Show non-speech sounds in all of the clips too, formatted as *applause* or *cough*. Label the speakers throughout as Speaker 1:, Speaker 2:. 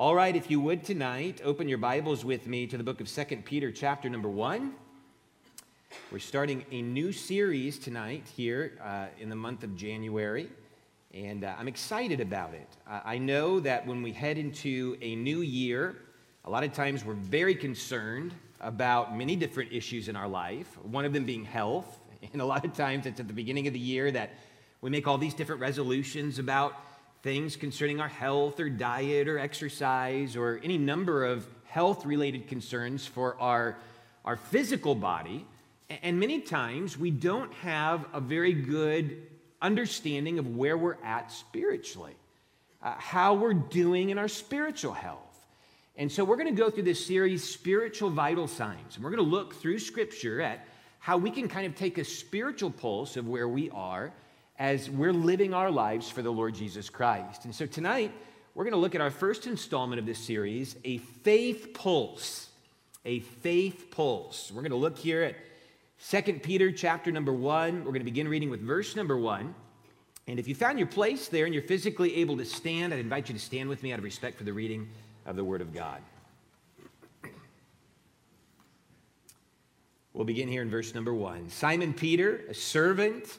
Speaker 1: All right, if you would tonight, open your Bibles with me to the book of Second Peter, chapter number 1. We're starting a new series tonight here uh, in the month of January, and uh, I'm excited about it. I know that when we head into a new year, a lot of times we're very concerned about many different issues in our life, one of them being health. *laughs* And a lot of times it's at the beginning of the year that we make all these different resolutions about things concerning our health or diet or exercise or any number of health related concerns for our, our physical body. And many times we don't have a very good understanding of where we're at spiritually, uh, how we're doing in our spiritual health. And so we're going to go through this series, Spiritual Vital Signs. And we're going to look through Scripture at how we can kind of take a spiritual pulse of where we are as we're living our lives for the Lord Jesus Christ. And so tonight, we're going to look at our first installment of this series, a faith pulse. A faith pulse. We're going to look here at 2 Peter chapter number 1. We're going to begin reading with verse number 1. And if you found your place there and you're physically able to stand, I'd invite you to stand with me out of respect for the reading of the Word of God. We'll begin here in verse number one. Simon Peter, a servant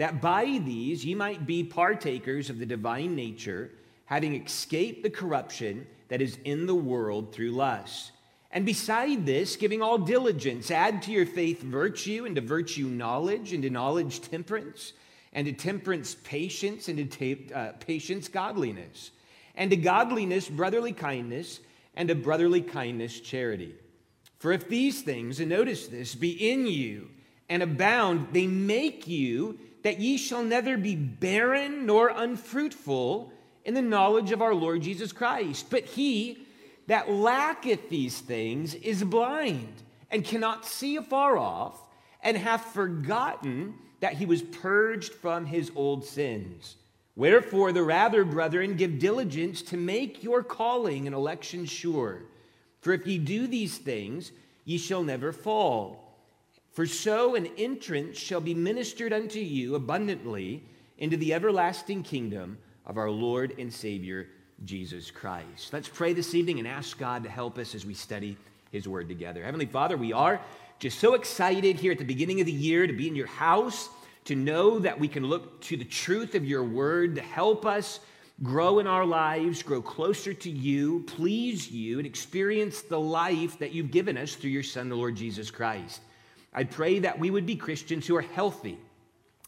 Speaker 1: that by these ye might be partakers of the divine nature, having escaped the corruption that is in the world through lust. And beside this, giving all diligence, add to your faith virtue, and to virtue knowledge, and to knowledge temperance, and to temperance patience, and to uh, patience godliness and to godliness, brotherly kindness, and to brotherly kindness, charity. For if these things, and notice this, be in you and abound, they make you that ye shall neither be barren nor unfruitful in the knowledge of our Lord Jesus Christ. But he that lacketh these things is blind and cannot see afar off, and hath forgotten that he was purged from his old sins. Wherefore, the rather, brethren, give diligence to make your calling and election sure. For if ye do these things, ye shall never fall. For so an entrance shall be ministered unto you abundantly into the everlasting kingdom of our Lord and Savior, Jesus Christ. Let's pray this evening and ask God to help us as we study his word together. Heavenly Father, we are just so excited here at the beginning of the year to be in your house to know that we can look to the truth of your word to help us grow in our lives, grow closer to you, please you, and experience the life that you've given us through your Son, the Lord Jesus Christ. I pray that we would be Christians who are healthy,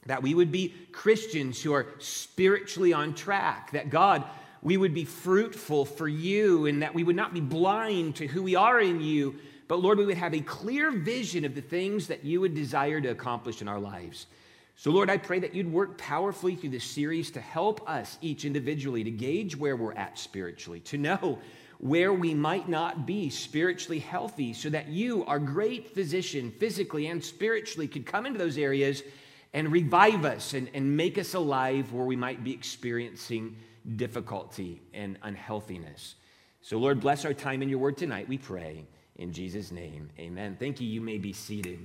Speaker 1: that we would be Christians who are spiritually on track, that God, we would be fruitful for you, and that we would not be blind to who we are in you, but Lord, we would have a clear vision of the things that you would desire to accomplish in our lives. So, Lord, I pray that you'd work powerfully through this series to help us each individually to gauge where we're at spiritually, to know where we might not be spiritually healthy, so that you, our great physician, physically and spiritually, could come into those areas and revive us and, and make us alive where we might be experiencing difficulty and unhealthiness. So, Lord, bless our time in your word tonight, we pray. In Jesus' name, amen. Thank you. You may be seated.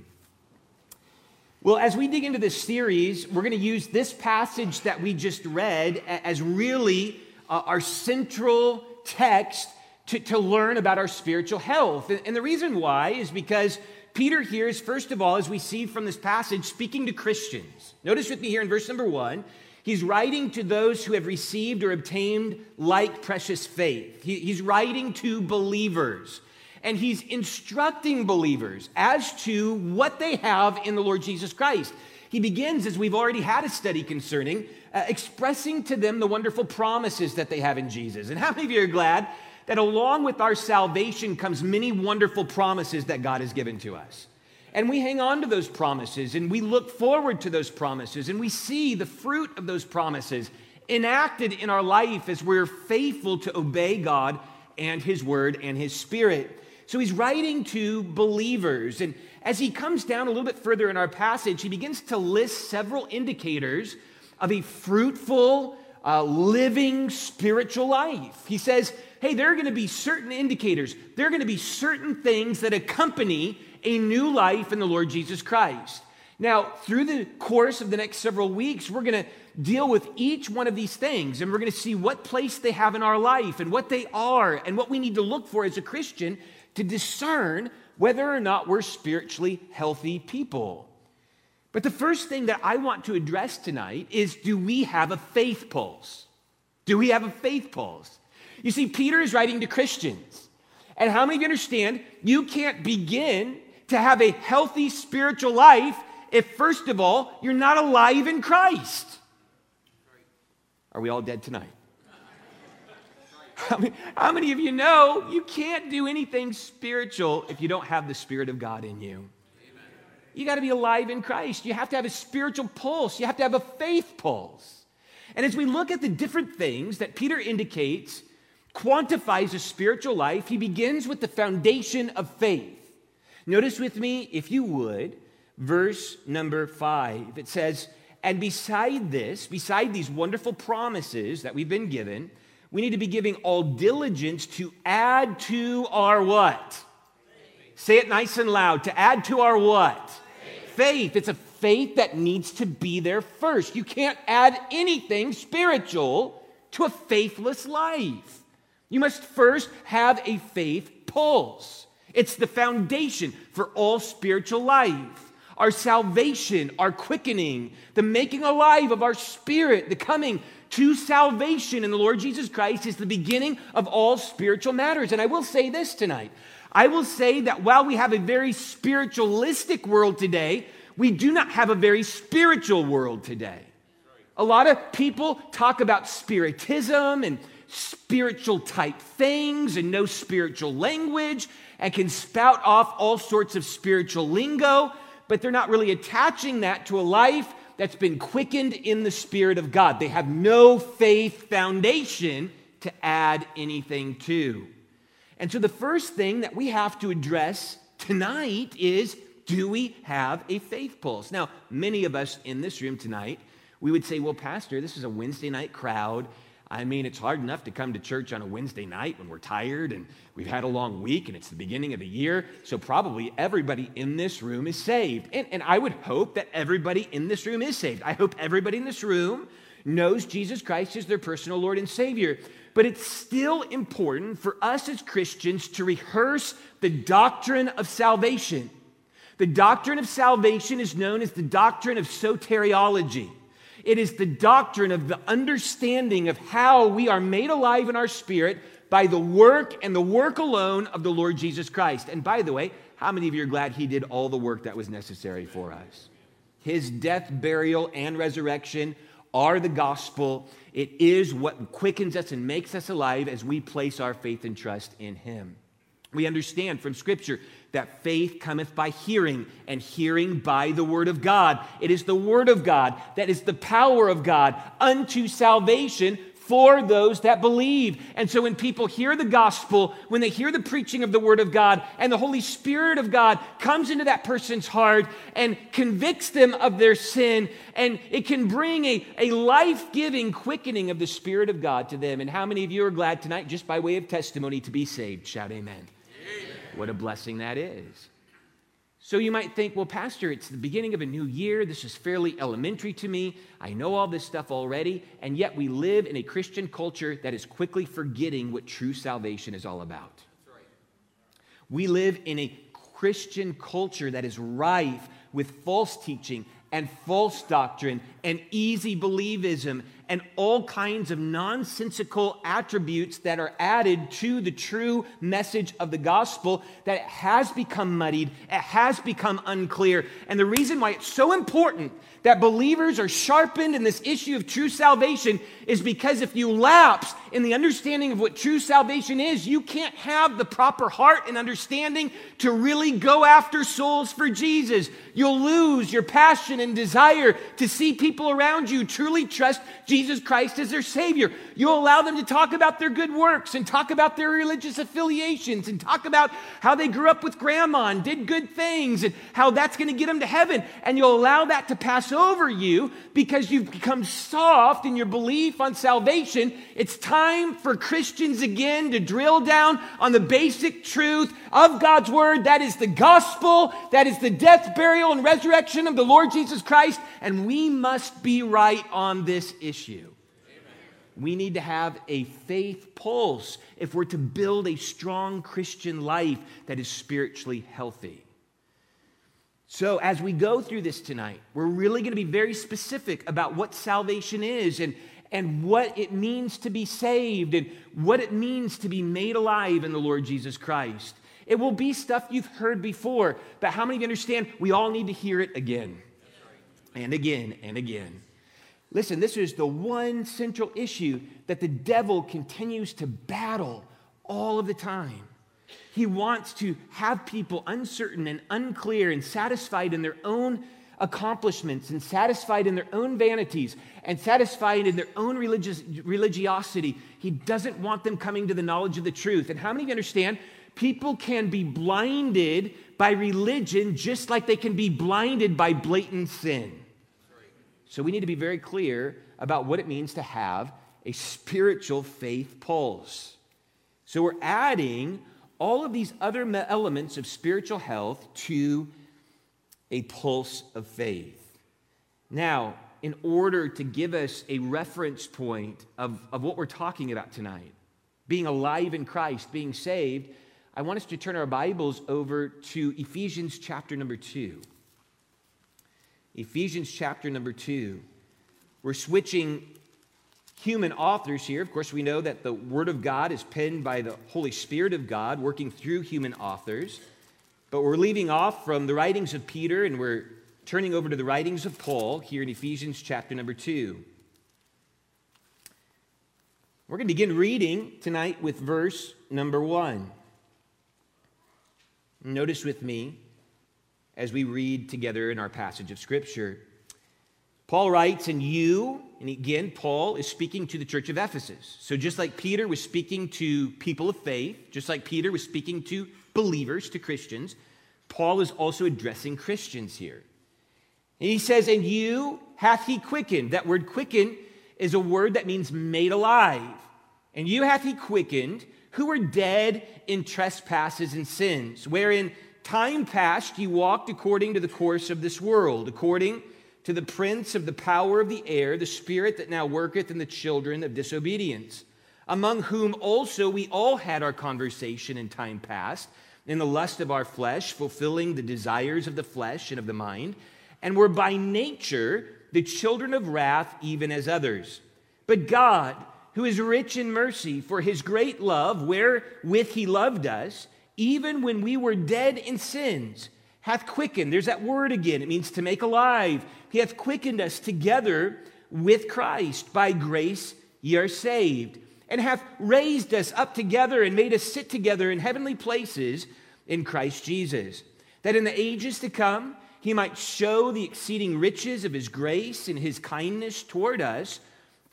Speaker 1: Well, as we dig into this series, we're going to use this passage that we just read as really uh, our central text to, to learn about our spiritual health. And, and the reason why is because Peter here is, first of all, as we see from this passage, speaking to Christians. Notice with me here in verse number one, he's writing to those who have received or obtained like precious faith. He, he's writing to believers and he's instructing believers as to what they have in the Lord Jesus Christ. He begins, as we've already had a study concerning, uh, expressing to them the wonderful promises that they have in Jesus. And how many of you are glad that along with our salvation comes many wonderful promises that God has given to us? And we hang on to those promises and we look forward to those promises and we see the fruit of those promises enacted in our life as we're faithful to obey God and His Word and His Spirit. So he's writing to believers. And as he comes down a little bit further in our passage, he begins to list several indicators of a fruitful, uh, living spiritual life. He says, hey, there are going to be certain indicators, there are going to be certain things that accompany a new life in the Lord Jesus Christ. Now, through the course of the next several weeks, we're going to deal with each one of these things and we're going to see what place they have in our life and what they are and what we need to look for as a Christian to discern whether or not we're spiritually healthy people. But the first thing that I want to address tonight is do we have a faith pulse? Do we have a faith pulse? You see, Peter is writing to Christians. And how many of you understand you can't begin to have a healthy spiritual life if, first of all, you're not alive in Christ? Are we all dead tonight? How many, how many of you know you can't do anything spiritual if you don't have the Spirit of God in you? You got to be alive in Christ. You have to have a spiritual pulse. You have to have a faith pulse. And as we look at the different things that Peter indicates quantifies a spiritual life, he begins with the foundation of faith. Notice with me, if you would, verse number five. It says, And beside this, beside these wonderful promises that we've been given, we need to be giving all diligence to add to our what? Faith. Say it nice and loud. To add to our what? Faith. faith. It's a faith that needs to be there first. You can't add anything spiritual to a faithless life. You must first have a faith pulse. It's the foundation for all spiritual life our salvation, our quickening, the making alive of our spirit, the coming to salvation in the Lord Jesus Christ is the beginning of all spiritual matters. And I will say this tonight I will say that while we have a very spiritualistic world today, we do not have a very spiritual world today. A lot of people talk about spiritism and spiritual type things and no spiritual language and can spout off all sorts of spiritual lingo, but they're not really attaching that to a life that's been quickened in the Spirit of God. They have no faith foundation to add anything to. And so the first thing that we have to address tonight is do we have a faith pulse? Now, many of us in this room tonight, we would say, well, Pastor, this is a Wednesday night crowd. I mean, it's hard enough to come to church on a Wednesday night when we're tired and we've had a long week and it's the beginning of the year. So, probably everybody in this room is saved. And, and I would hope that everybody in this room is saved. I hope everybody in this room knows Jesus Christ is their personal Lord and Savior. But it's still important for us as Christians to rehearse the doctrine of salvation. The doctrine of salvation is known as the doctrine of soteriology. It is the doctrine of the understanding of how we are made alive in our spirit by the work and the work alone of the Lord Jesus Christ. And by the way, how many of you are glad he did all the work that was necessary for us? His death, burial, and resurrection are the gospel. It is what quickens us and makes us alive as we place our faith and trust in him. We understand from Scripture that faith cometh by hearing, and hearing by the Word of God. It is the Word of God that is the power of God unto salvation for those that believe. And so when people hear the gospel, when they hear the preaching of the Word of God, and the Holy Spirit of God comes into that person's heart and convicts them of their sin, and it can bring a, a life giving quickening of the Spirit of God to them. And how many of you are glad tonight, just by way of testimony, to be saved? Shout amen. What a blessing that is. So you might think, well, Pastor, it's the beginning of a new year. This is fairly elementary to me. I know all this stuff already. And yet we live in a Christian culture that is quickly forgetting what true salvation is all about. We live in a Christian culture that is rife with false teaching and false doctrine and easy believism and all kinds of nonsensical attributes that are added to the true message of the gospel that has become muddied, it has become unclear. And the reason why it's so important that believers are sharpened in this issue of true salvation is because if you lapse in the understanding of what true salvation is, you can't have the proper heart and understanding to really go after souls for Jesus. You'll lose your passion and desire to see people around you truly trust Jesus Jesus Christ as their Savior. You'll allow them to talk about their good works and talk about their religious affiliations and talk about how they grew up with grandma and did good things and how that's going to get them to heaven. And you'll allow that to pass over you because you've become soft in your belief on salvation. It's time for Christians again to drill down on the basic truth of God's Word. That is the gospel, that is the death, burial, and resurrection of the Lord Jesus Christ. And we must be right on this issue. We need to have a faith pulse if we're to build a strong Christian life that is spiritually healthy. So, as we go through this tonight, we're really going to be very specific about what salvation is and, and what it means to be saved and what it means to be made alive in the Lord Jesus Christ. It will be stuff you've heard before, but how many of you understand we all need to hear it again and again and again? Listen, this is the one central issue that the devil continues to battle all of the time. He wants to have people uncertain and unclear and satisfied in their own accomplishments and satisfied in their own vanities and satisfied in their own religious religiosity. He doesn't want them coming to the knowledge of the truth. And how many of you understand people can be blinded by religion just like they can be blinded by blatant sin? So we need to be very clear about what it means to have a spiritual faith pulse. So we're adding all of these other elements of spiritual health to a pulse of faith. Now, in order to give us a reference point of, of what we're talking about tonight, being alive in Christ, being saved, I want us to turn our Bibles over to Ephesians chapter number two. Ephesians chapter number two. We're switching human authors here. Of course, we know that the Word of God is penned by the Holy Spirit of God working through human authors. But we're leaving off from the writings of Peter and we're turning over to the writings of Paul here in Ephesians chapter number 2. We're going to begin reading tonight with verse number 1. Notice with me as we read together in our passage of Scripture. Paul writes, and you, and again, Paul is speaking to the church of Ephesus. So just like Peter was speaking to people of faith, just like Peter was speaking to believers, to Christians, Paul is also addressing Christians here. And he says, And you hath he quickened. That word quicken is a word that means made alive. And you hath he quickened who were dead in trespasses and sins, wherein time past you walked according to the course of this world, according to the prince of the power of the air, the spirit that now worketh in the children of disobedience, among whom also we all had our conversation in time past in the lust of our flesh, fulfilling the desires of the flesh and of the mind, and were by nature the children of wrath, even as others. But God, who is rich in mercy, for his great love, wherewith he loved us, even when we were dead in sins, hath quickened. There's that word again. It means to make alive. He hath quickened us together with Christ. By grace ye are saved and hath raised us up together and made us sit together in heavenly places in Christ Jesus, that in the ages to come he might show the exceeding riches of his grace and his kindness toward us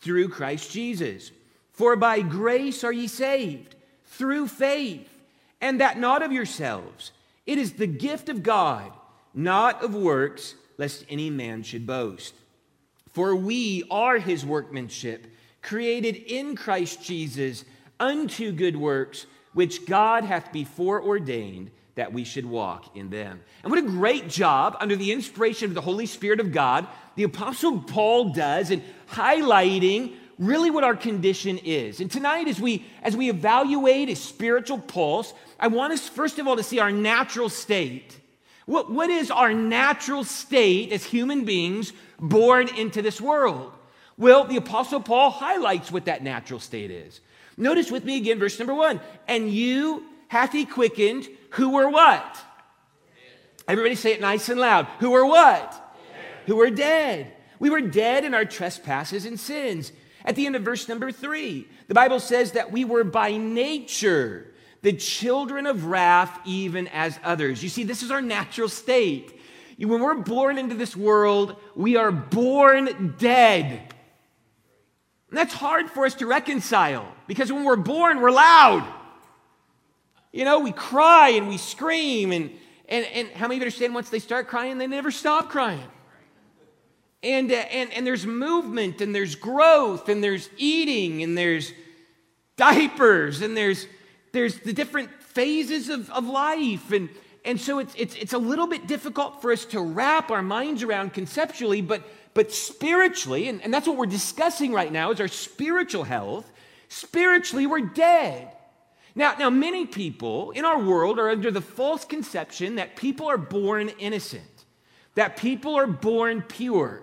Speaker 1: through Christ Jesus. For by grace are ye saved, through faith, and that not of yourselves. It is the gift of God, not of works, lest any man should boast. For we are his workmanship created in Christ Jesus unto good works, which God hath before ordained that we should walk in them. And what a great job, under the inspiration of the Holy Spirit of God, the Apostle Paul does in highlighting really what our condition is. And tonight, as we as we evaluate a spiritual pulse, I want us first of all to see our natural state. What, what is our natural state as human beings born into this world? Well, the Apostle Paul highlights what that natural state is. Notice with me again, verse number one. And you hath he quickened who were what? Everybody say it nice and loud. Who were what? Dead. Who were dead. We were dead in our trespasses and sins. At the end of verse number three, the Bible says that we were by nature the children of wrath, even as others. You see, this is our natural state. When we're born into this world, we are born dead. And that's hard for us to reconcile because when we're born, we're loud. You know, we cry and we scream. And, and, and how many of you understand once they start crying, they never stop crying? And, uh, and, and there's movement and there's growth and there's eating and there's diapers and there's, there's the different phases of, of life. And, and so it's, it's, it's a little bit difficult for us to wrap our minds around conceptually, but, but spiritually, and, and that's what we're discussing right now, is our spiritual health. Spiritually, we're dead. Now, now, many people in our world are under the false conception that people are born innocent, that people are born pure,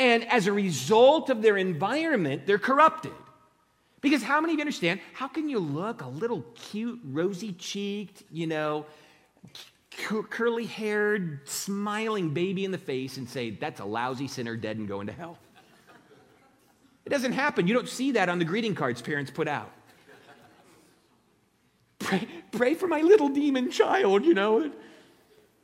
Speaker 1: and as a result of their environment, they're corrupted. Because how many of you understand? How can you look a little cute, rosy cheeked, you know, curly haired, smiling baby in the face and say, that's a lousy sinner dead and going to hell. It doesn't happen. You don't see that on the greeting cards parents put out. Pray, pray for my little demon child, you know.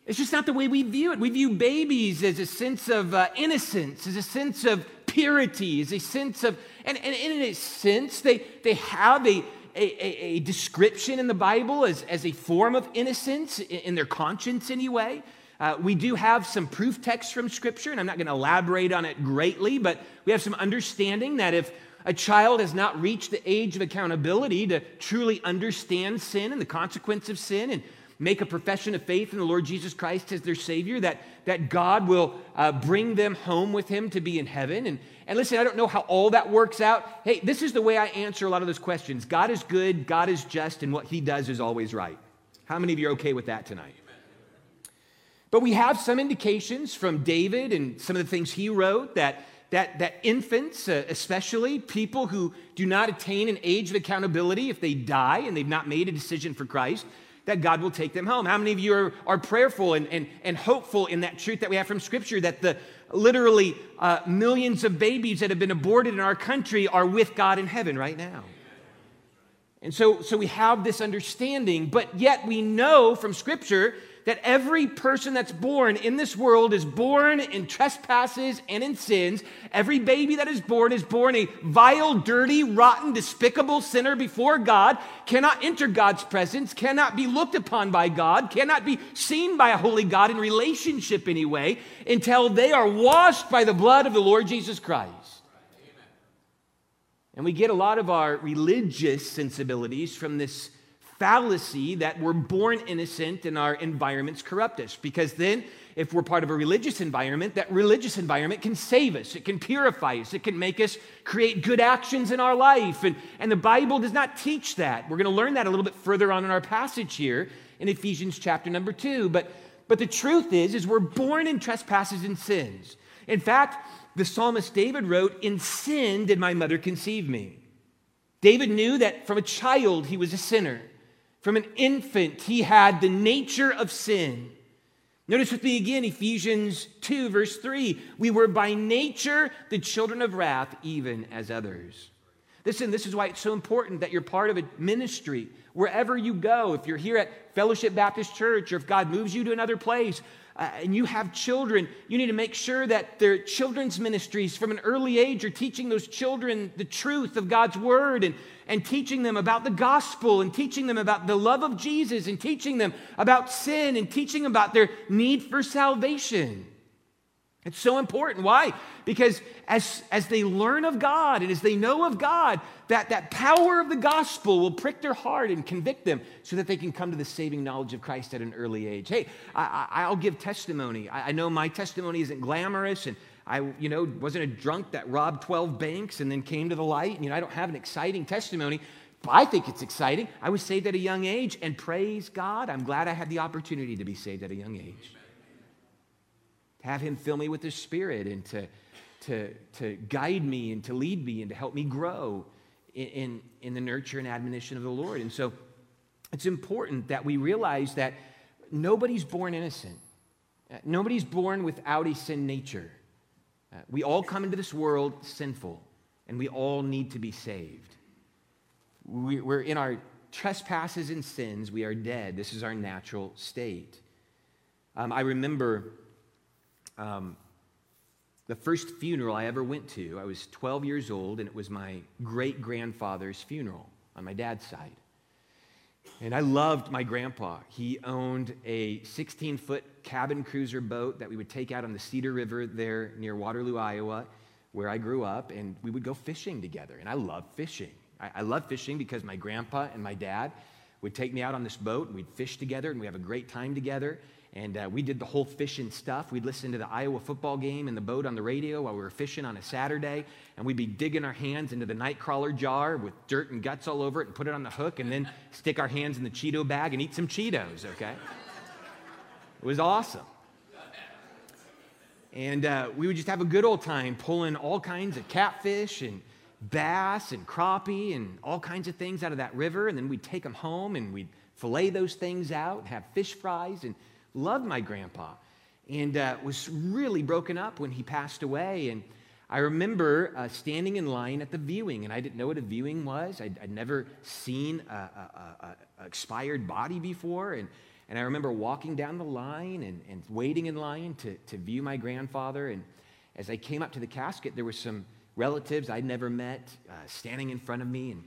Speaker 1: It's just not the way we view it. We view babies as a sense of uh, innocence, as a sense of purity, as a sense of, and, and in a sense, they, they have a, a, a, description in the Bible as, as a form of innocence in, in their conscience, anyway. Uh, we do have some proof texts from Scripture, and I'm not going to elaborate on it greatly, but we have some understanding that if a child has not reached the age of accountability to truly understand sin and the consequence of sin and make a profession of faith in the Lord Jesus Christ as their Savior, that, that God will uh, bring them home with Him to be in heaven. And, and listen, I don't know how all that works out. Hey, this is the way I answer a lot of those questions God is good, God is just, and what He does is always right. How many of you are okay with that tonight? But we have some indications from David and some of the things he wrote that, that, that infants, uh, especially people who do not attain an age of accountability if they die and they've not made a decision for Christ, that God will take them home. How many of you are, are prayerful and, and, and hopeful in that truth that we have from Scripture that the literally uh, millions of babies that have been aborted in our country are with God in heaven right now? And so, so we have this understanding, but yet we know from Scripture that every person that's born in this world is born in trespasses and in sins. Every baby that is born is born a vile, dirty, rotten, despicable sinner before God, cannot enter God's presence, cannot be looked upon by God, cannot be seen by a holy God in relationship anyway, until they are washed by the blood of the Lord Jesus Christ. And we get a lot of our religious sensibilities from this fallacy that we're born innocent and our environments corrupt us. Because then, if we're part of a religious environment, that religious environment can save us, it can purify us, it can make us create good actions in our life. And, and the Bible does not teach that. We're going to learn that a little bit further on in our passage here in Ephesians chapter number two. But, but the truth is, is we're born in trespasses and sins. In fact, the psalmist David wrote, In sin did my mother conceive me. David knew that from a child he was a sinner. From an infant, he had the nature of sin. Notice with me again, Ephesians 2, verse 3. We were by nature the children of wrath, even as others. Listen, this is why it's so important that you're part of a ministry. Wherever you go, if you're here at Fellowship Baptist Church or if God moves you to another place, uh, and you have children, you need to make sure that their children's ministries from an early age are teaching those children the truth of God's word and, and teaching them about the gospel and teaching them about the love of Jesus and teaching them about sin and teaching about their need for salvation. It's so important. Why? Because as, as they learn of God and as they know of God, that, that power of the gospel will prick their heart and convict them so that they can come to the saving knowledge of Christ at an early age. Hey, I, will give testimony. I, I know my testimony isn't glamorous and I, you know, wasn't a drunk that robbed 12 banks and then came to the light. You know, I don't have an exciting testimony, but I think it's exciting. I was saved at a young age, and praise God, I'm glad I had the opportunity to be saved at a young age To have Him fill me with His Spirit and to, to, to guide me and to lead me and to help me grow in, in, in the nurture and admonition of the Lord. And so it's important that we realize that nobody's born innocent, nobody's born without a sin nature. Uh, we all come into this world sinful, and we all need to be saved. We, we're in our trespasses and sins, we are dead. This is our natural state. Um, I remember um, the first funeral I ever went to, I was 12 years old, and it was my great grandfather's funeral on my dad's side. And I loved my grandpa. He owned a 16 foot cabin cruiser boat that we would take out on the Cedar River there near Waterloo, Iowa, where I grew up, and we would go fishing together. And I love fishing. I, I love fishing because my grandpa and my dad would take me out on this boat, and we'd fish together, and we have a great time together. And uh, we did the whole fishing stuff. We'd listen to the Iowa football game in the boat on the radio while we were fishing on a Saturday. And we'd be digging our hands into the nightcrawler jar with dirt and guts all over it and put it on the hook and then stick our hands in the Cheeto bag and eat some Cheetos, okay? It was awesome. And uh, we would just have a good old time pulling all kinds of catfish and bass and crappie and all kinds of things out of that river. And then we'd take them home and we'd fillet those things out and have fish fries. And loved my grandpa and uh, was really broken up when he passed away. And I remember uh, standing in line at the viewing, and I didn't know what a viewing was. I'd, I'd never seen an expired body before. And, and I remember walking down the line and, and waiting in line to, to view my grandfather. And as I came up to the casket, there were some relatives I'd never met uh, standing in front of me and,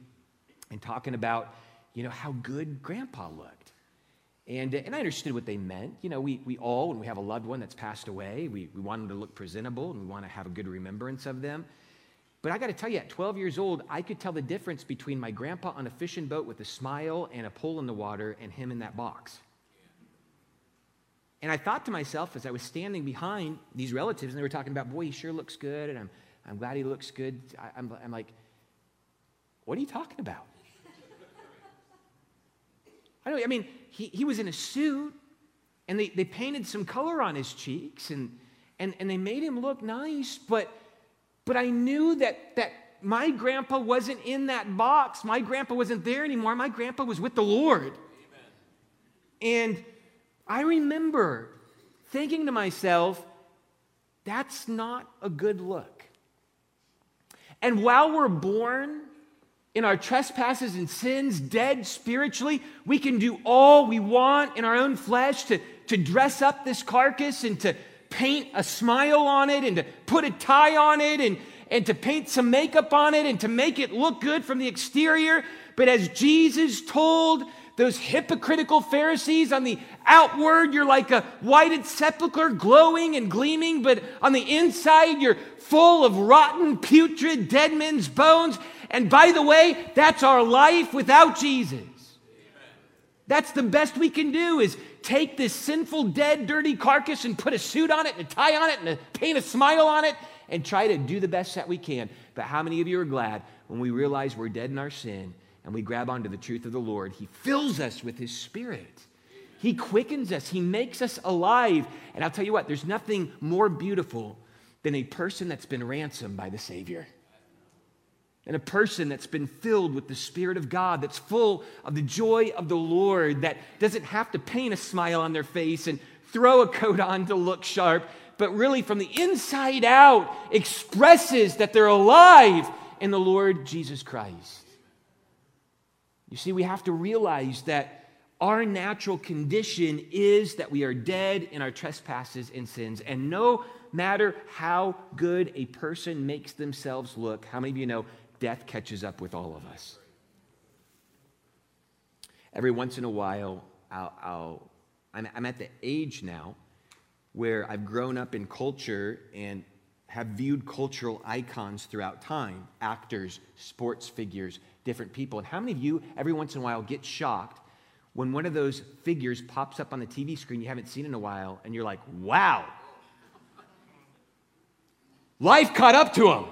Speaker 1: and talking about, you know, how good grandpa looked. And, and I understood what they meant. You know, we, we all, when we have a loved one that's passed away, we, we want them to look presentable and we want to have a good remembrance of them. But I got to tell you, at 12 years old, I could tell the difference between my grandpa on a fishing boat with a smile and a pole in the water and him in that box. And I thought to myself as I was standing behind these relatives, and they were talking about, boy, he sure looks good, and I'm, I'm glad he looks good. I, I'm, I'm like, what are you talking about? I, I mean, he, he was in a suit and they, they painted some color on his cheeks and, and, and they made him look nice, but, but I knew that, that my grandpa wasn't in that box. My grandpa wasn't there anymore. My grandpa was with the Lord. Amen. And I remember thinking to myself, that's not a good look. And while we're born, in our trespasses and sins, dead spiritually. We can do all we want in our own flesh to, to dress up this carcass and to paint a smile on it and to put a tie on it and, and to paint some makeup on it and to make it look good from the exterior. But as Jesus told those hypocritical Pharisees on the outward, you're like a whited sepulchre, glowing and gleaming, but on the inside, you're full of rotten, putrid, dead men's bones. And by the way, that's our life without Jesus. That's the best we can do is take this sinful, dead, dirty carcass and put a suit on it and a tie on it and a, paint a smile on it and try to do the best that we can. But how many of you are glad when we realize we're dead in our sin and we grab onto the truth of the Lord? He fills us with His Spirit. He quickens us. He makes us alive. And I'll tell you what, there's nothing more beautiful than a person that's been ransomed by the Savior and a person that's been filled with the Spirit of God, that's full of the joy of the Lord, that doesn't have to paint a smile on their face and throw a coat on to look sharp, but really from the inside out expresses that they're alive in the Lord Jesus Christ. You see, we have to realize that our natural condition is that we are dead in our trespasses and sins. And no matter how good a person makes themselves look, how many of you know death catches up with all of us. Every once in a while, I'm, I'm at the age now where I've grown up in culture and have viewed cultural icons throughout time actors, sports figures, different people. And how many of you, every once in a while, get shocked when one of those figures pops up on the TV screen you haven't seen in a while and you're like, wow, life caught up to him?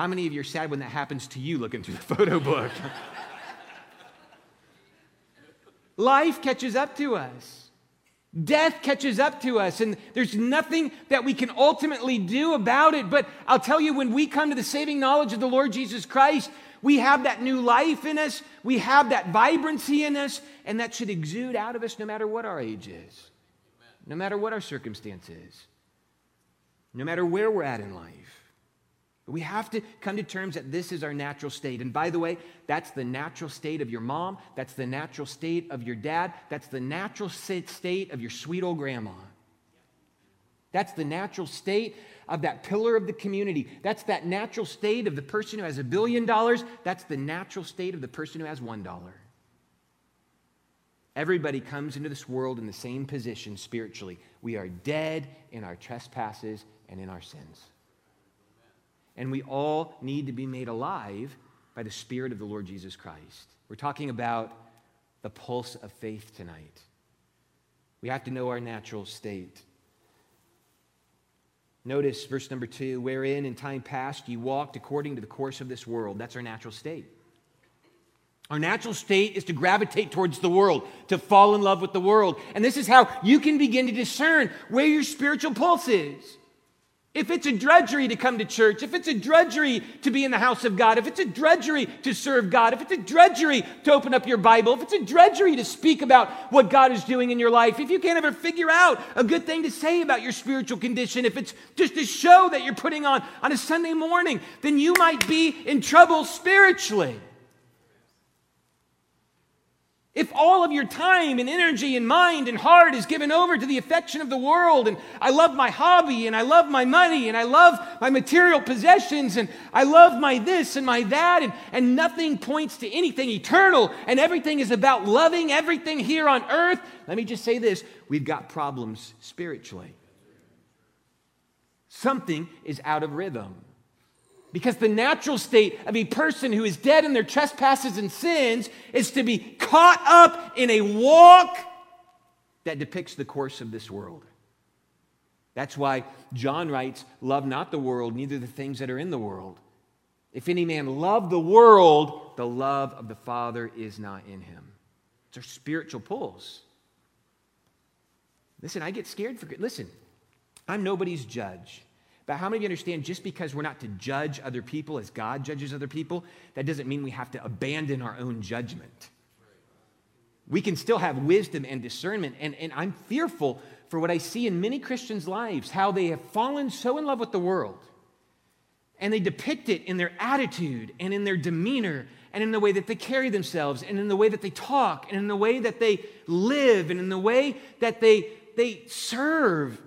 Speaker 1: How many of you are sad when that happens to you looking through the photo book? Life catches up to us. Death catches up to us, and there's nothing that we can ultimately do about it. But I'll tell you, when we come to the saving knowledge of the Lord Jesus Christ, we have that new life in us, we have that vibrancy in us, and that should exude out of us no matter what our age is, no matter what our circumstance is, no matter where we're at in life. We have to come to terms that this is our natural state. And by the way, that's the natural state of your mom. That's the natural state of your dad. That's the natural state of your sweet old grandma. That's the natural state of that pillar of the community. That's that natural state of the person who has a billion dollars. That's the natural state of the person who has one dollar. Everybody comes into this world in the same position spiritually. We are dead in our trespasses and in our sins. And we all need to be made alive by the Spirit of the Lord Jesus Christ. We're talking about the pulse of faith tonight. We have to know our natural state. Notice verse number two, wherein in time past ye walked according to the course of this world. That's our natural state. Our natural state is to gravitate towards the world, to fall in love with the world. And this is how you can begin to discern where your spiritual pulse is. If it's a drudgery to come to church, if it's a drudgery to be in the house of God, if it's a drudgery to serve God, if it's a drudgery to open up your Bible, if it's a drudgery to speak about what God is doing in your life, if you can't ever figure out a good thing to say about your spiritual condition, if it's just a show that you're putting on on a Sunday morning, then you might be in trouble spiritually. If all of your time and energy and mind and heart is given over to the affection of the world, and I love my hobby, and I love my money, and I love my material possessions, and I love my this and my that, and, and nothing points to anything eternal, and everything is about loving everything here on earth, let me just say this we've got problems spiritually. Something is out of rhythm. Because the natural state of a person who is dead in their trespasses and sins is to be caught up in a walk that depicts the course of this world. That's why John writes, Love not the world, neither the things that are in the world. If any man love the world, the love of the Father is not in him. It's our spiritual pulls. Listen, I get scared for. Listen, I'm nobody's judge. But how many of you understand just because we're not to judge other people as God judges other people, that doesn't mean we have to abandon our own judgment? We can still have wisdom and discernment. And, and I'm fearful for what I see in many Christians' lives, how they have fallen so in love with the world. And they depict it in their attitude and in their demeanor and in the way that they carry themselves and in the way that they talk and in the way that they live and in the way that they, they serve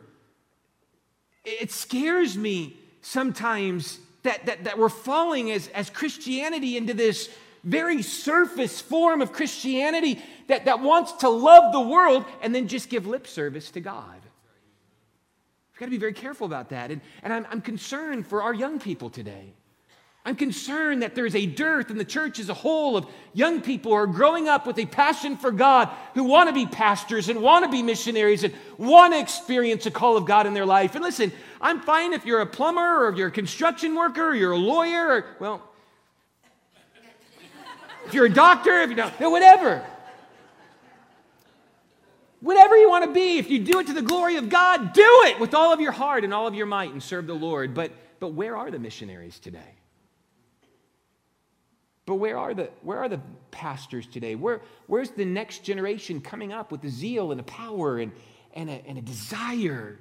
Speaker 1: it scares me sometimes that, that, that we're falling as, as Christianity into this very surface form of Christianity that, that wants to love the world and then just give lip service to God. We've got to be very careful about that. And, and I'm, I'm concerned for our young people today. I'm concerned that there's a dearth in the church as a whole of young people who are growing up with a passion for God, who want to be pastors and want to be missionaries and want to experience a call of God in their life. And listen, I'm fine if you're a plumber or if you're a construction worker or you're a lawyer or, well, if you're a doctor, if you don't, whatever. Whatever you want to be, if you do it to the glory of God, do it with all of your heart and all of your might and serve the Lord. But, but where are the missionaries today? But where are the, where are the pastors today? Where, where's the next generation coming up with the zeal and a power and, and, a, and a desire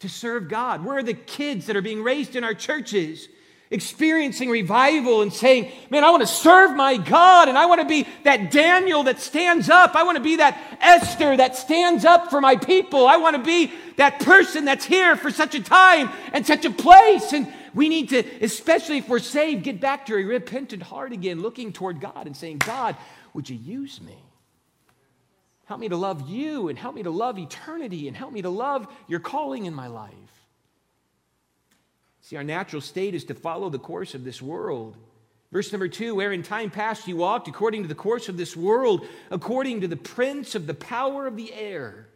Speaker 1: to serve God? Where are the kids that are being raised in our churches? experiencing revival and saying, Man, I want to serve my God and I want to be that Daniel that stands up. I want to be that Esther that stands up for my people. I want to be that person that's here for such a time and such a place. And we need to, especially if we're saved, get back to a repentant heart again, looking toward God and saying, God, would you use me? Help me to love you and help me to love eternity and help me to love your calling in my life. See, our natural state is to follow the course of this world. Verse number two, where in time past you walked according to the course of this world, according to the prince of the power of the air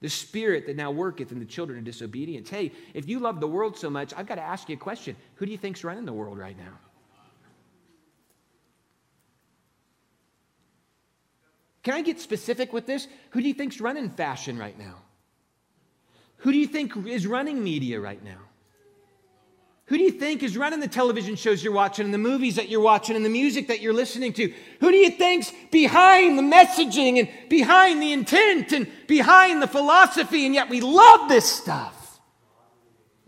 Speaker 1: the spirit that now worketh in the children of disobedience. Hey, if you love the world so much, I've got to ask you a question. Who do you think's running the world right now? Can I get specific with this? Who do you think's running fashion right now? Who do you think is running media right now? Who do you think is running the television shows you're watching and the movies that you're watching and the music that you're listening to? Who do you think's behind the messaging and behind the intent and behind the philosophy and yet we love this stuff?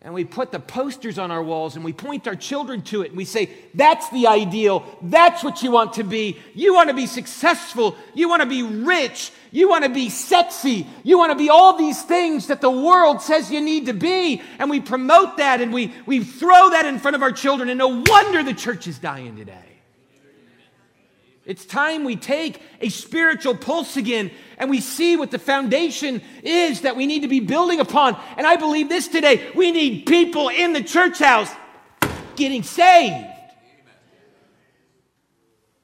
Speaker 1: And we put the posters on our walls and we point our children to it and we say, That's the ideal. That's what you want to be. You want to be successful. You want to be rich. You want to be sexy. You want to be all these things that the world says you need to be. And we promote that and we, we throw that in front of our children. And no wonder the church is dying today. It's time we take a spiritual pulse again and we see what the foundation is that we need to be building upon. And I believe this today. We need people in the church house getting saved.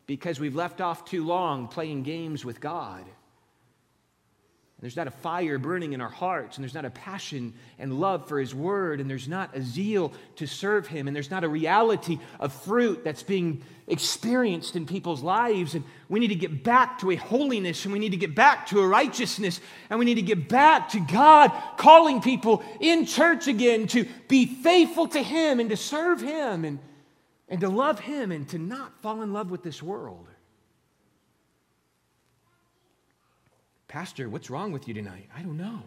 Speaker 1: Because we've left off too long playing games with God. And there's not a fire burning in our hearts, and there's not a passion and love for His Word, and there's not a zeal to serve Him, and there's not a reality of fruit that's being experienced in people's lives. And we need to get back to a holiness, and we need to get back to a righteousness, and we need to get back to God calling people in church again to be faithful to Him and to serve Him and, and to love Him and to not fall in love with this world. Pastor, what's wrong with you tonight? I don't know.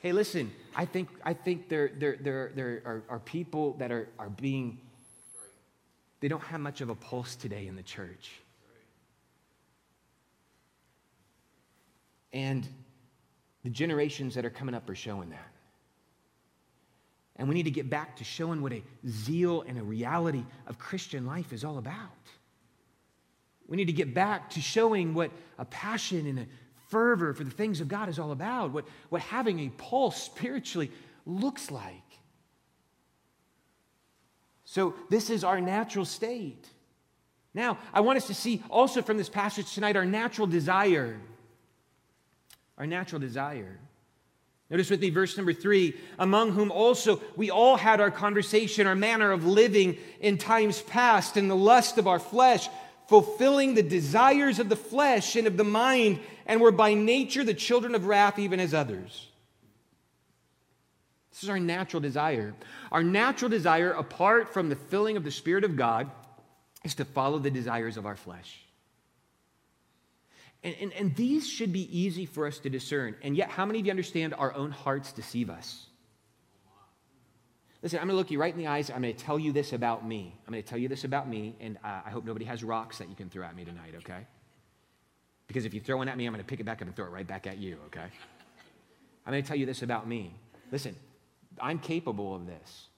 Speaker 1: hey, listen, I think, I think there, there, there, there are, are people that are, are being, they don't have much of a pulse today in the church. And the generations that are coming up are showing that. And we need to get back to showing what a zeal and a reality of Christian life is all about. We need to get back to showing what a passion and a fervor for the things of God is all about, what, what having a pulse spiritually looks like. So, this is our natural state. Now, I want us to see also from this passage tonight our natural desire. Our natural desire. Notice with me verse number three, among whom also we all had our conversation, our manner of living in times past, in the lust of our flesh fulfilling the desires of the flesh and of the mind, and were by nature the children of wrath, even as others. This is our natural desire. Our natural desire, apart from the filling of the Spirit of God, is to follow the desires of our flesh. And, and, and these should be easy for us to discern. And yet, how many of you understand our own hearts deceive us? Listen, I'm going to look you right in the eyes. I'm going to tell you this about me. I'm going to tell you this about me, and uh, I hope nobody has rocks that you can throw at me tonight, okay? Because if you throw one at me, I'm going to pick it back up and throw it right back at you, okay? I'm going to tell you this about me. Listen, I'm capable of this.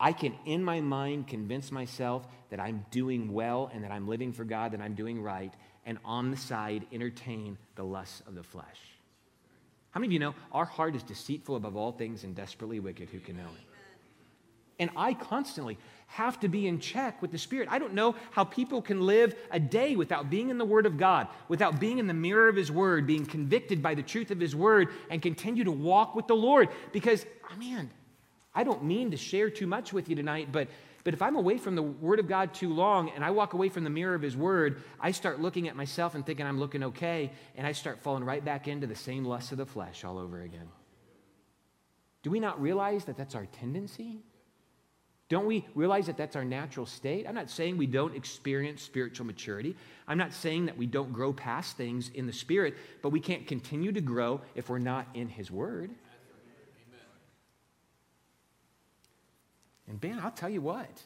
Speaker 1: I can, in my mind, convince myself that I'm doing well and that I'm living for God, that I'm doing right, and on the side, entertain the lusts of the flesh. How many of you know our heart is deceitful above all things and desperately wicked? Who can know it? And I constantly have to be in check with the Spirit. I don't know how people can live a day without being in the Word of God, without being in the mirror of His Word, being convicted by the truth of His Word, and continue to walk with the Lord. Because, oh man, I don't mean to share too much with you tonight, but, but if I'm away from the Word of God too long and I walk away from the mirror of His Word, I start looking at myself and thinking I'm looking okay, and I start falling right back into the same lust of the flesh all over again. Do we not realize that that's our tendency? Don't we realize that that's our natural state? I'm not saying we don't experience spiritual maturity. I'm not saying that we don't grow past things in the Spirit, but we can't continue to grow if we're not in His Word. And Ben, I'll tell you what.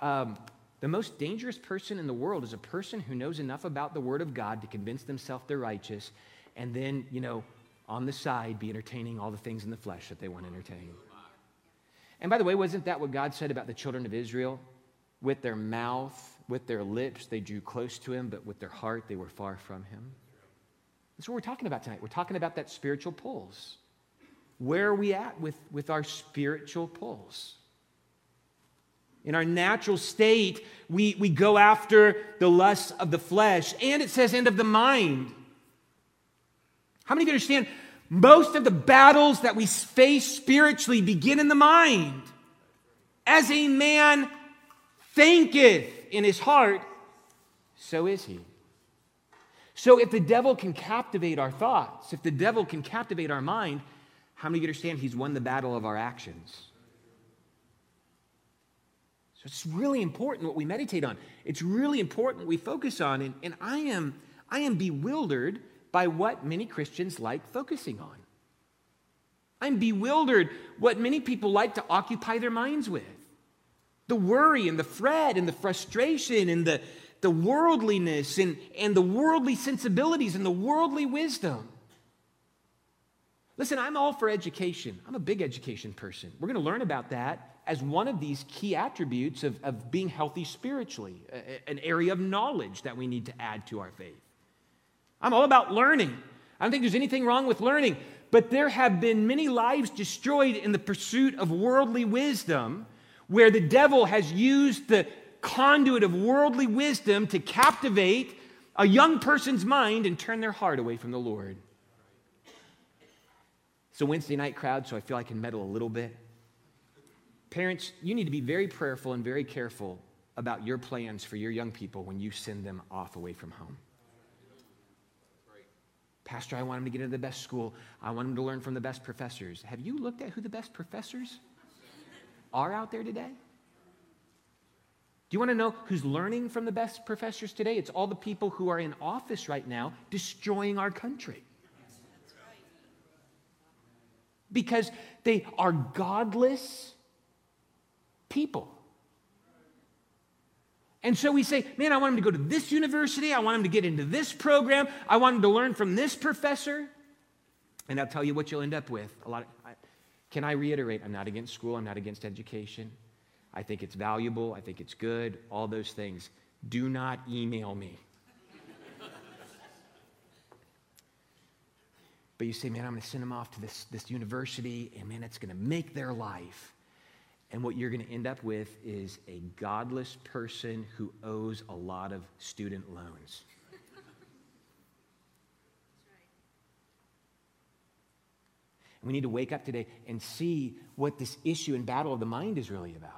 Speaker 1: Um, the most dangerous person in the world is a person who knows enough about the Word of God to convince themselves they're righteous, and then, you know, on the side, be entertaining all the things in the flesh that they want to entertain. And by the way, wasn't that what God said about the children of Israel? With their mouth, with their lips, they drew close to him, but with their heart, they were far from him. That's what we're talking about tonight. We're talking about that spiritual pulse. Where are we at with, with our spiritual pulse? In our natural state, we, we go after the lusts of the flesh, and it says, and of the mind. How many of you understand most of the battles that we face spiritually begin in the mind. As a man thinketh in his heart, so is he. So if the devil can captivate our thoughts, if the devil can captivate our mind, how many of you understand he's won the battle of our actions? So it's really important what we meditate on. It's really important what we focus on. And, and I, am, I am bewildered by what many Christians like focusing on. I'm bewildered what many people like to occupy their minds with the worry and the fret and the frustration and the, the worldliness and, and the worldly sensibilities and the worldly wisdom. Listen, I'm all for education. I'm a big education person. We're going to learn about that as one of these key attributes of, of being healthy spiritually, an area of knowledge that we need to add to our faith. I'm all about learning. I don't think there's anything wrong with learning, but there have been many lives destroyed in the pursuit of worldly wisdom where the devil has used the conduit of worldly wisdom to captivate a young person's mind and turn their heart away from the Lord. It's a Wednesday night crowd, so I feel I can meddle a little bit. Parents, you need to be very prayerful and very careful about your plans for your young people when you send them off away from home. Pastor, I want him to get into the best school. I want him to learn from the best professors. Have you looked at who the best professors are out there today? Do you want to know who's learning from the best professors today? It's all the people who are in office right now destroying our country. Because they are godless people. And so we say, man, I want him to go to this university. I want him to get into this program. I want him to learn from this professor. And I'll tell you what you'll end up with. A lot of, I, can I reiterate? I'm not against school. I'm not against education. I think it's valuable. I think it's good. All those things. Do not email me. but you say, man, I'm going to send them off to this, this university, and man, it's going to make their life. And what you're going to end up with is a godless person who owes a lot of student loans. We need to wake up today and see what this issue and battle of the mind is really about.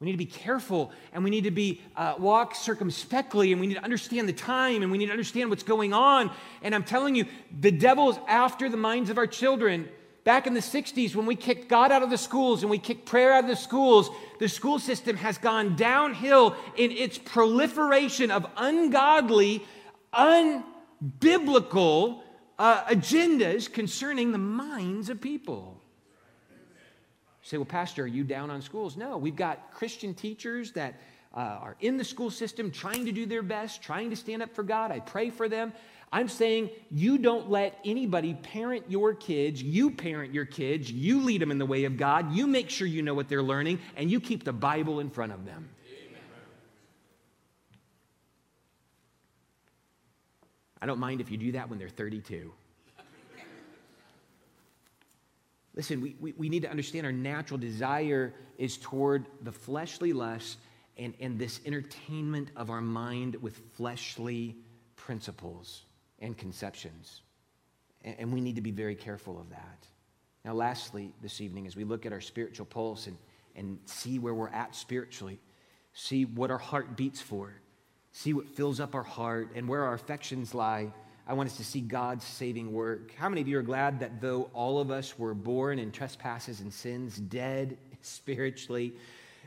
Speaker 1: We need to be careful and we need to be uh, walk circumspectly and we need to understand the time and we need to understand what's going on. And I'm telling you, the devil is after the minds of our children. Back in the 60s, when we kicked God out of the schools and we kicked prayer out of the schools, the school system has gone downhill in its proliferation of ungodly, unbiblical uh, agendas concerning the minds of people. You say, well, Pastor, are you down on schools? No, we've got Christian teachers that uh, are in the school system trying to do their best, trying to stand up for God. I pray for them. I'm saying you don't let anybody parent your kids. You parent your kids. You lead them in the way of God. You make sure you know what they're learning, and you keep the Bible in front of them. I don't mind if you do that when they're 32. Listen, we, we, we, need to understand our natural desire is toward the fleshly lust and, and this entertainment of our mind with fleshly principles and conceptions. And, we need to be very careful of that. Now, lastly, this evening, as we look at our spiritual pulse and, and see where we're at spiritually, see what our heart beats for, see what fills up our heart, and where our affections lie, I want us to see God's saving work. How many of you are glad that though all of us were born in trespasses and sins, dead *laughs* spiritually,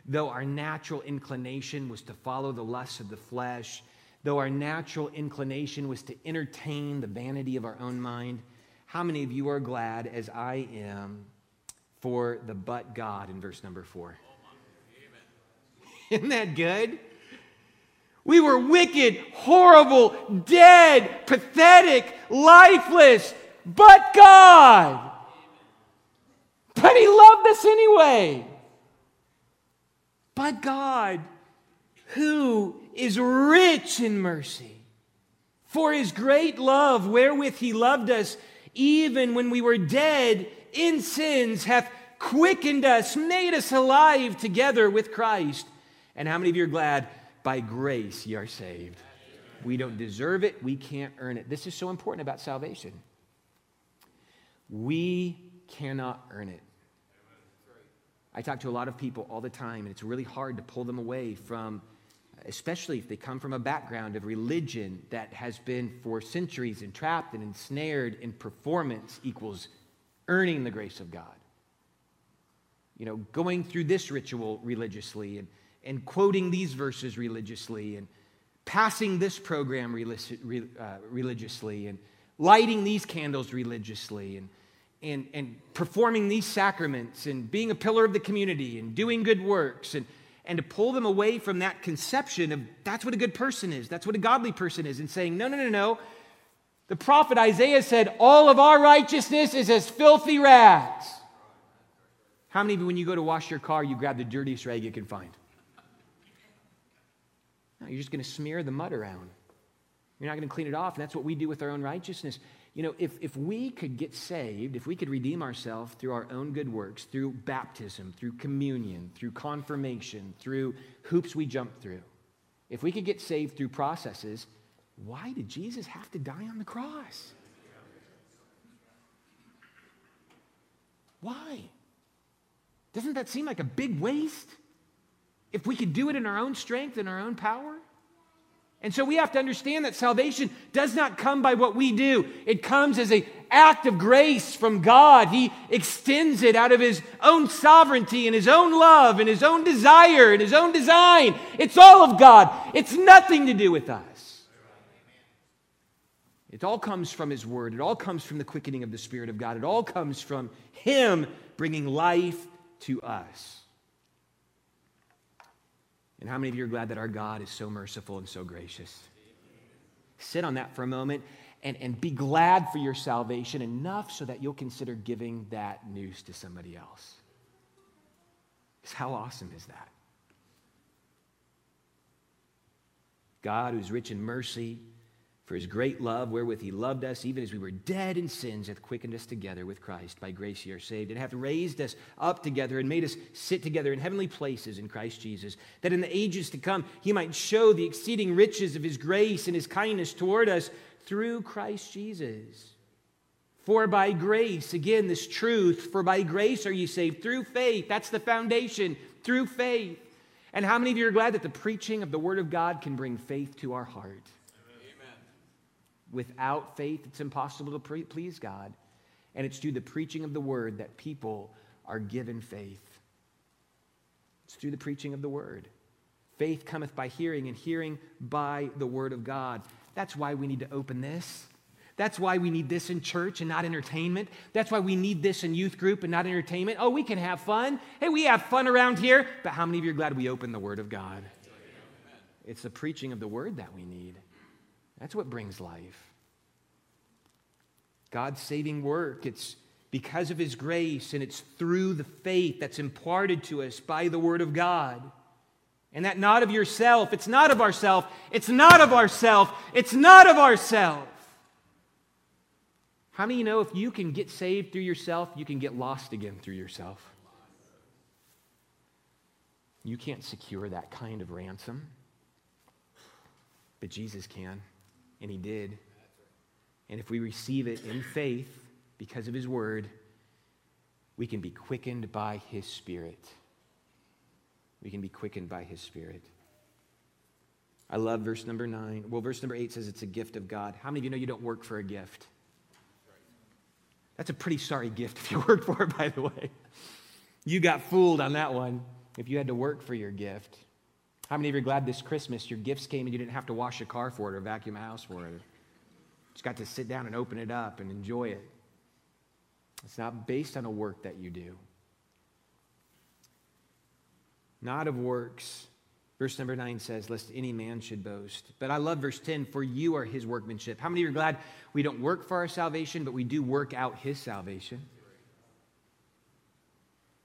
Speaker 1: though our natural inclination was to follow the lusts of the flesh, though our natural inclination was to entertain the vanity of our own mind, how many of you are glad, as I am, for the but God in verse number four? Isn't that good? We were wicked, horrible, dead, pathetic, lifeless, but God. But He loved us anyway. But God, who is rich in mercy, for his great love wherewith he loved us, even when we were dead in sins, hath quickened us, made us alive together with Christ. And how many of you are glad? By grace ye are saved. We don't deserve it, we can't earn it. This is so important about salvation. We cannot earn it. I talk to a lot of people all the time, and it's really hard to pull them away from especially if they come from a background of religion that has been for centuries entrapped and ensnared in performance equals earning the grace of God. You know, going through this ritual religiously and, and quoting these verses religiously and passing this program uh, religiously and lighting these candles religiously and and, and performing these sacraments and being a pillar of the community and doing good works and, and to pull them away from that conception of that's what a good person is, that's what a godly person is, and saying, no, no, no, no. The prophet Isaiah said, all of our righteousness is as filthy rags. How many of you, when you go to wash your car, you grab the dirtiest rag you can find? No, you're just going to smear the mud around. You're not going to clean it off. And that's what we do with our own righteousness. You know, if, if we could get saved, if we could redeem ourselves through our own good works, through baptism, through communion, through confirmation, through hoops we jump through, if we could get saved through processes, why did Jesus have to die on the cross? Why? Doesn't that seem like a big waste? If we could do it in our own strength and our own power? And so we have to understand that salvation does not come by what we do. It comes as an act of grace from God. He extends it out of His own sovereignty and His own love and His own desire and His own design. It's all of God. It's nothing to do with us. It all comes from His Word. It all comes from the quickening of the Spirit of God. It all comes from Him bringing life to us. And how many of you are glad that our God is so merciful and so gracious? Sit on that for a moment and, and be glad for your salvation enough so that you'll consider giving that news to somebody else. Because how awesome is that? God, who's rich in mercy, for his great love, wherewith he loved us, even as we were dead in sins, hath quickened us together with Christ. By grace ye are saved, and hath raised us up together, and made us sit together in heavenly places in Christ Jesus, that in the ages to come he might show the exceeding riches of his grace and his kindness toward us through Christ Jesus. For by grace, again, this truth, for by grace are you saved through faith. That's the foundation, through faith. And how many of you are glad that the preaching of the Word of God can bring faith to our heart? Without faith, it's impossible to pre- please God. And it's through the preaching of the word that people are given faith. It's through the preaching of the word. Faith cometh by hearing, and hearing by the word of God. That's why we need to open this. That's why we need this in church and not entertainment. That's why we need this in youth group and not entertainment. Oh, we can have fun. Hey, we have fun around here. But how many of you are glad we open the Word of God? It's the preaching of the Word that we need. That's what brings life. God's saving work, it's because of His grace, and it's through the faith that's imparted to us by the Word of God. And that not of yourself, it's not of ourself, it's not of ourself, it's not of ourself. How many you know if you can get saved through yourself, you can get lost again through yourself? You can't secure that kind of ransom. But Jesus can, and He did. And if we receive it in faith because of His Word, we can be quickened by His Spirit. We can be quickened by His Spirit. I love verse number nine. Well, verse number eight says it's a gift of God. How many of you know you don't work for a gift? That's a pretty sorry gift if you *laughs* work for it, by the way. You got fooled on that one if you had to work for your gift. How many of you are glad this Christmas your gifts came and you didn't have to wash a car for it or vacuum a house for it? Just got to sit down and open it up and enjoy it. It's not based on a work that you do. Not of works. Verse number 9 says, Lest any man should boast. But I love verse 10 For you are his workmanship. How many of you are glad we don't work for our salvation, but we do work out his salvation?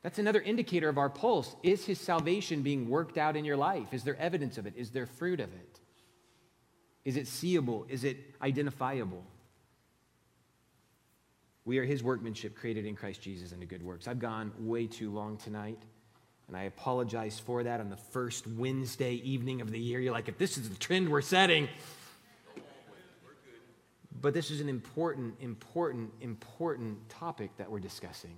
Speaker 1: That's another indicator of our pulse. Is his salvation being worked out in your life? Is there evidence of it? Is there fruit of it? Is it seeable? Is it identifiable? We are his workmanship created in Christ Jesus into good works. I've gone way too long tonight, and I apologize for that on the first Wednesday evening of the year. You're like, if this is the trend we're setting. But this is an important, important, important topic that we're discussing.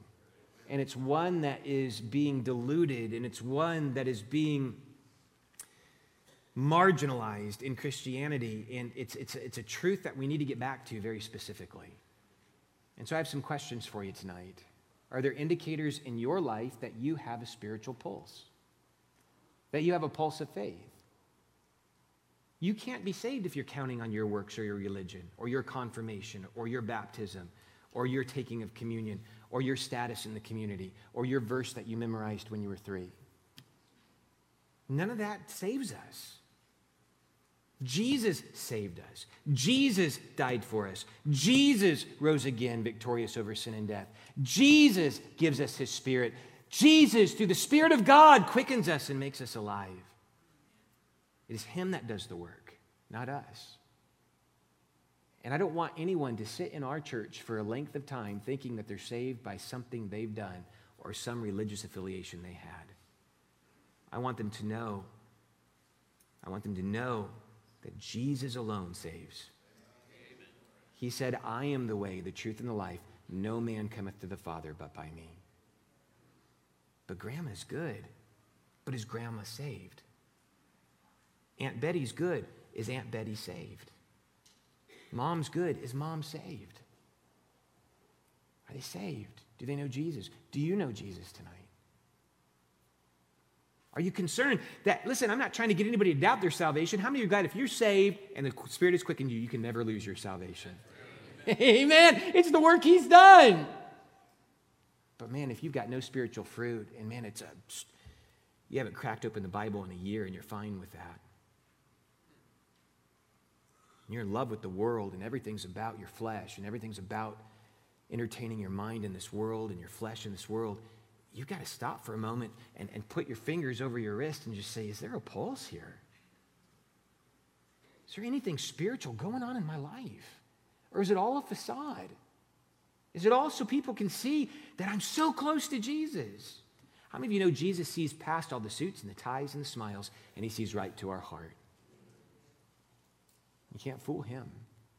Speaker 1: And it's one that is being diluted, and it's one that is being marginalized in Christianity, and it's, it's, it's a truth that we need to get back to very specifically. And so I have some questions for you tonight. Are there indicators in your life that you have a spiritual pulse? That you have a pulse of faith? You can't be saved if you're counting on your works or your religion or your confirmation or your baptism or your taking of communion, or your status in the community, or your verse that you memorized when you were three. None of that saves us. Jesus saved us. Jesus died for us. Jesus rose again, victorious over sin and death. Jesus gives us his spirit. Jesus, through the Spirit of God, quickens us and makes us alive. It is him that does the work, not us. And I don't want anyone to sit in our church for a length of time thinking that they're saved by something they've done or some religious affiliation they had. I want them to know, I want them to know that Jesus alone saves. He said, I am the way, the truth, and the life. No man cometh to the Father but by me. But grandma's good. But is grandma saved? Aunt Betty's good. Is Aunt Betty saved? Mom's good. Is mom saved? Are they saved? Do they know Jesus? Do you know Jesus tonight? Are you concerned that, listen, I'm not trying to get anybody to doubt their salvation. How many of you glad if you're saved and the Spirit is quickened you, you can never lose your salvation? *laughs* Amen. It's the work He's done. But man, if you've got no spiritual fruit, and man, it's a, you haven't cracked open the Bible in a year and you're fine with that. You're in love with the world and everything's about your flesh and everything's about entertaining your mind in this world and your flesh in this world you've got to stop for a moment and, and put your fingers over your wrist and just say, Is there a pulse here? Is there anything spiritual going on in my life? Or is it all a facade? Is it all so people can see that I'm so close to Jesus? How many of you know Jesus sees past all the suits and the ties and the smiles, and he sees right to our heart? You can't fool him.